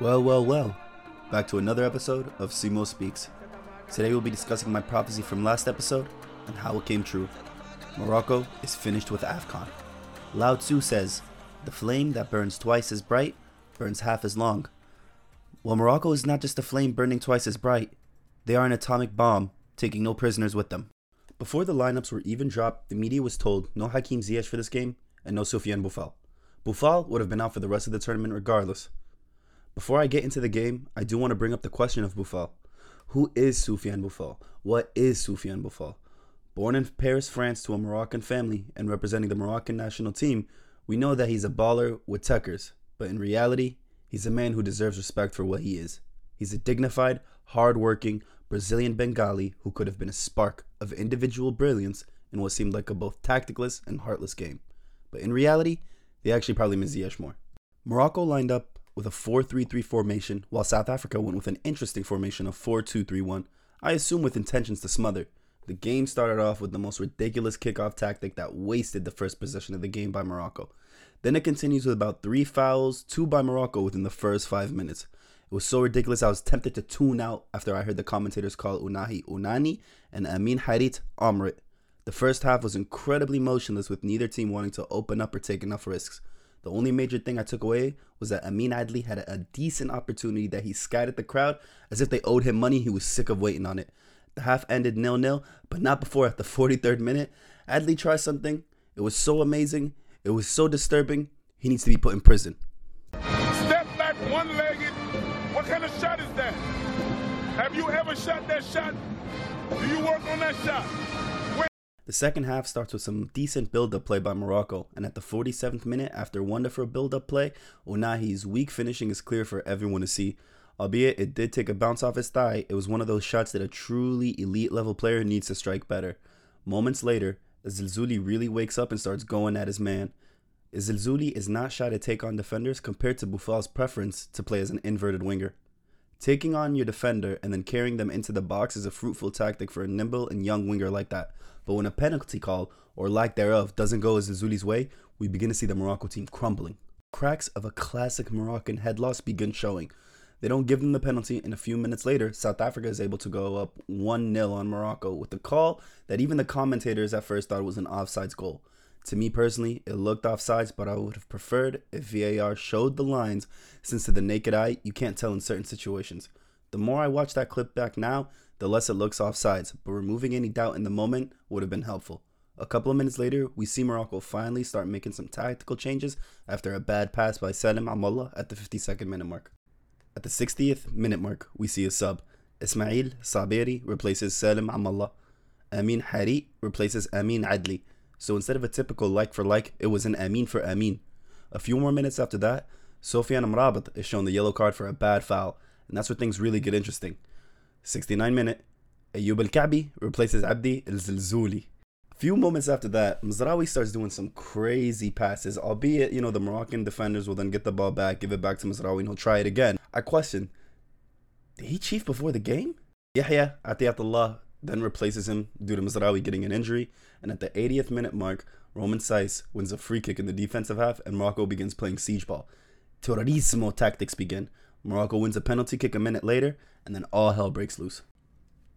Well, well, well. Back to another episode of Simo Speaks. Today we'll be discussing my prophecy from last episode and how it came true. Morocco is finished with AFCON. Lao Tzu says, The flame that burns twice as bright burns half as long. Well, Morocco is not just a flame burning twice as bright, they are an atomic bomb, taking no prisoners with them. Before the lineups were even dropped, the media was told no Hakim Ziyech for this game and no Soufiane Boufal. Boufal would have been out for the rest of the tournament regardless. Before I get into the game, I do want to bring up the question of Boufal. Who is Soufiane Boufal? What is Soufiane Boufal? Born in Paris, France, to a Moroccan family and representing the Moroccan national team, we know that he's a baller with tuckers, but in reality, he's a man who deserves respect for what he is. He's a dignified, hard-working Brazilian Bengali who could have been a spark of individual brilliance in what seemed like a both tacticless and heartless game. But in reality, they actually probably miss Ziyech more. Morocco lined up with a 4-3-3 formation, while South Africa went with an interesting formation of 4-2-3-1, I assume with intentions to smother. The game started off with the most ridiculous kickoff tactic that wasted the first possession of the game by Morocco. Then it continues with about three fouls, two by Morocco within the first five minutes. It was so ridiculous I was tempted to tune out after I heard the commentators call Unahi Unani and Amin Harit Amrit. The first half was incredibly motionless with neither team wanting to open up or take enough risks. The only major thing I took away was that Amin Adli had a decent opportunity that he skied at the crowd as if they owed him money. He was sick of waiting on it. The half ended nil nil, but not before at the 43rd minute. Adli tried something. It was so amazing. It was so disturbing. He needs to be put in prison. Step back one legged. What kind of shot is that? Have you ever shot that shot? Do you work on that shot? The second half starts with some decent build-up play by Morocco, and at the 47th minute, after wonderful build-up play, Ounahi's weak finishing is clear for everyone to see. Albeit it did take a bounce off his thigh, it was one of those shots that a truly elite level player needs to strike better. Moments later, Zilzuli really wakes up and starts going at his man. Zilzuli is not shy to take on defenders compared to Boufal's preference to play as an inverted winger. Taking on your defender and then carrying them into the box is a fruitful tactic for a nimble and young winger like that. But when a penalty call, or lack thereof, doesn't go as Zilzuli's way, we begin to see the Morocco team crumbling. Cracks of a classic Moroccan head loss begin showing. They don't give them the penalty, and a few minutes later, South Africa is able to go up 1 0 on Morocco with a call that even the commentators at first thought was an offsides goal. To me personally, it looked offsides, but I would have preferred if VAR showed the lines, since to the naked eye, you can't tell in certain situations. The more I watch that clip back now, the less it looks offsides, but removing any doubt in the moment would have been helpful. A couple of minutes later, we see Morocco finally start making some tactical changes after a bad pass by Salim Amallah at the 52nd minute mark. At the 60th minute mark, we see a sub. Ismael Saibari replaces Salim Amallah. Amin Harit replaces Amin Adli. So instead of a typical like for like, it was an Amin for Amin. A few more minutes after that, Sofyan Amrabat is shown the yellow card for a bad foul, and that's where things really get interesting. 69 minute, Ayoub El Kaabi replaces Abdi El Zilzouli. A few moments after that, Mazraoui starts doing some crazy passes, albeit, you know, the Moroccan defenders will then get the ball back, give it back to Mazraoui, and he'll try it again. I question, did he chief before the game? Yahya Atiyatullah then replaces him due to Mazraoui getting an injury, and at the 80th minute mark, Romain Saïss wins a free kick in the defensive half, and Morocco begins playing siege ball. Terrorismo tactics begin. Morocco wins a penalty kick a minute later, and then all hell breaks loose.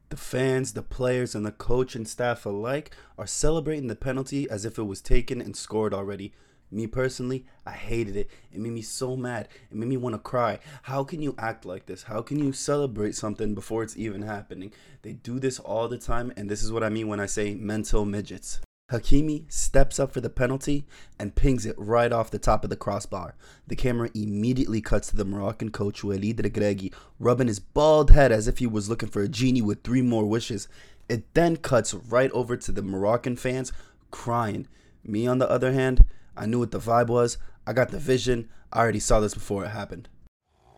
The fans, the players, and the coach and staff alike are celebrating the penalty as if it was taken and scored already. Me personally, I hated it. It made me so mad. It made me want to cry. How can you act like this? How can you celebrate something before it's even happening? They do this all the time, and this is what I mean when I say mental midgets. Hakimi steps up for the penalty and pings it right off the top of the crossbar. The camera immediately cuts to the Moroccan coach Walid Regragui rubbing his bald head as if he was looking for a genie with three more wishes. It then cuts right over to the Moroccan fans crying. Me, on the other hand, I knew what the vibe was. I got the vision. I already saw this before it happened.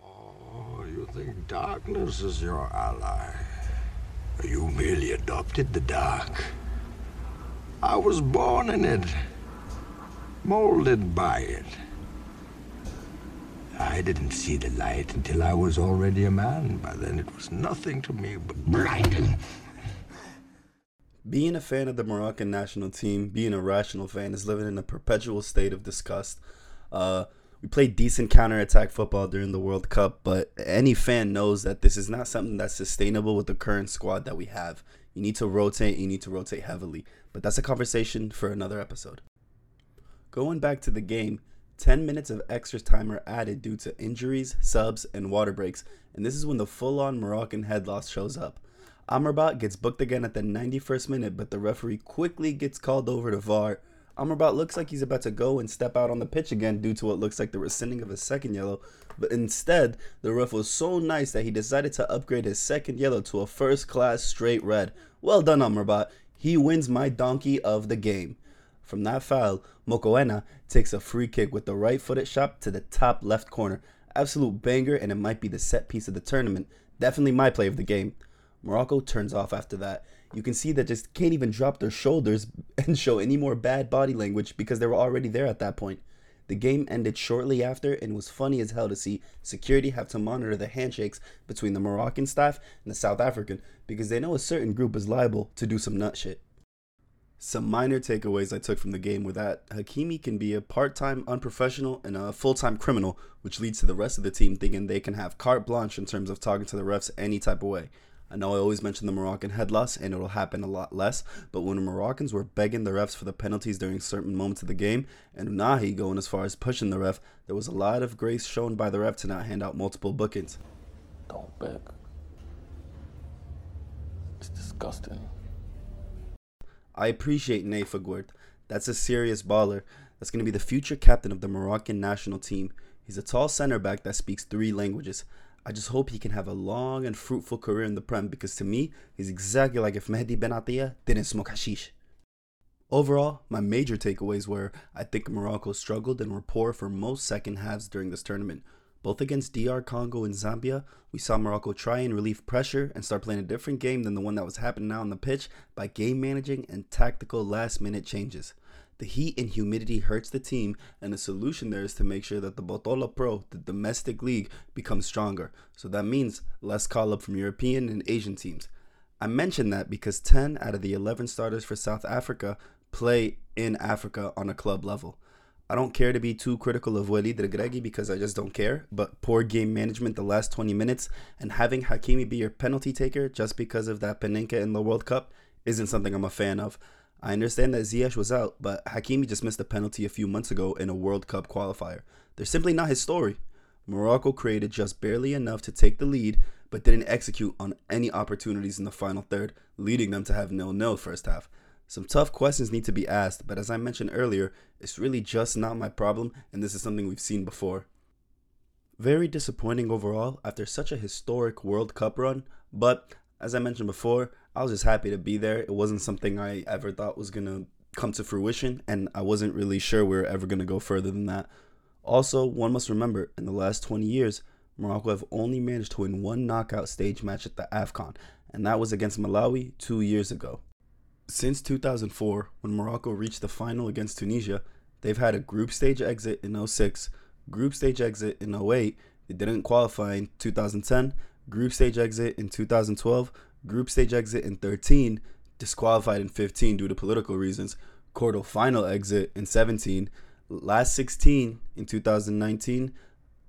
Oh, you think darkness is your ally? You merely adopted the dark. I was born in it, molded by it. I didn't see the light until I was already a man. By then, it was nothing to me but blinding. Being a fan of the Moroccan national team, being a rational fan, is living in a perpetual state of disgust. Uh, We played decent counterattack football during the World Cup, but any fan knows that this is not something that's sustainable with the current squad that we have. You need to rotate, you need to rotate heavily. But that's a conversation for another episode. Going back to the game, 10 minutes of extra time are added due to injuries, subs, and water breaks, and this is when the full on Moroccan head loss shows up. Amrabat gets booked again at the 91st minute, but the referee quickly gets called over to VAR. Amrabat looks like he's about to go and step out on the pitch again due to what looks like the rescinding of a second yellow, but instead, the ref was so nice that he decided to upgrade his second yellow to a first class straight red. Well done, Amrabat. He wins my donkey of the game. From that foul, Mokoena takes a free kick with the right footed shot to the top left corner. Absolute banger, and it might be the set piece of the tournament. Definitely my play of the game. Morocco turns off after that. You can see that just can't even drop their shoulders and show any more bad body language because they were already there at that point. The game ended shortly after and was funny as hell to see security have to monitor the handshakes between the Moroccan staff and the South African because they know a certain group is liable to do some nut shit. Some minor takeaways I took from the game were that Hakimi can be a part time unprofessional and a full time criminal, which leads to the rest of the team thinking they can have carte blanche in terms of talking to the refs any type of way. I know I always mention the Moroccan head loss, and it'll happen a lot less, but when the Moroccans were begging the refs for the penalties during certain moments of the game, and Ounahi going as far as pushing the ref, there was a lot of grace shown by the ref to not hand out multiple bookings. Don't beg. It's disgusting. I appreciate Nayef Aguerd. That's a serious baller. That's going to be the future captain of the Moroccan national team. He's a tall center back that speaks three languages. I just hope he can have a long and fruitful career in the Prem because to me, he's exactly like if Mehdi Benatia didn't smoke hashish. Overall, my major takeaways were I think Morocco struggled and were poor for most second halves during this tournament. Both against DR Congo and Zambia, we saw Morocco try and relieve pressure and start playing a different game than the one that was happening now on the pitch by game managing and tactical last minute changes. The heat and humidity hurts the team, and the solution there is to make sure that the Botola Pro, the domestic league, becomes stronger. So that means less call up from European and Asian teams. I mention that because 10 out of the 11 starters for South Africa play in Africa on a club level. I don't care to be too critical of Walid Regragui because I just don't care, but poor game management the last 20 minutes and having Hakimi be your penalty taker just because of that Panenka in the World Cup isn't something I'm a fan of. I understand that Ziyech was out, but Hakimi just missed a penalty a few months ago in a World Cup qualifier. They're simply not his story. Morocco created just barely enough to take the lead, but didn't execute on any opportunities in the final third, leading them to have nil-nil first half. Some tough questions need to be asked, but as I mentioned earlier, it's really just not my problem, and this is something we've seen before. Very disappointing overall after such a historic World Cup run, but as I mentioned before, I was just happy to be there. It wasn't something I ever thought was going to come to fruition, and I wasn't really sure we were ever going to go further than that. Also, one must remember in the last 20 years, Morocco have only managed to win one knockout stage match at the AFCON, and that was against Malawi two years ago. Since 2004, when Morocco reached the final against Tunisia, they've had a group stage exit in 06, group stage exit in 08, they didn't qualify in 2010, group stage exit in 2012, group stage exit in 13, disqualified in 15 due to political reasons, quarter final exit in 17, last 16 in 2019,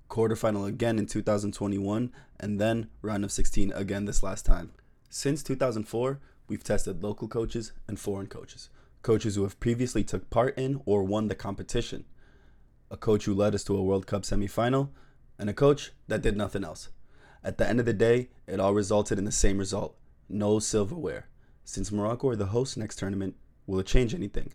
quarterfinal again in 2021, and then round of 16 again this last time. Since 2004, we've tested local coaches and foreign coaches, coaches who have previously took part in or won the competition, a coach who led us to a World Cup semifinal, and a coach that did nothing else. At the end of the day, it all resulted in the same result no silverware. Since Morocco are the hosts next tournament, will it change anything?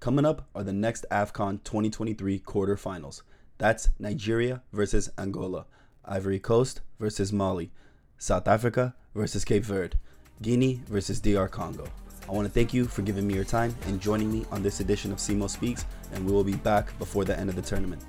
Coming up are the next AFCON 2023 quarterfinals. That's Nigeria versus Angola, Ivory Coast versus Mali, South Africa versus Cape Verde, Guinea versus DR Congo. I want to thank you for giving me your time and joining me on this edition of Simo Speaks, and we will be back before the end of the tournament.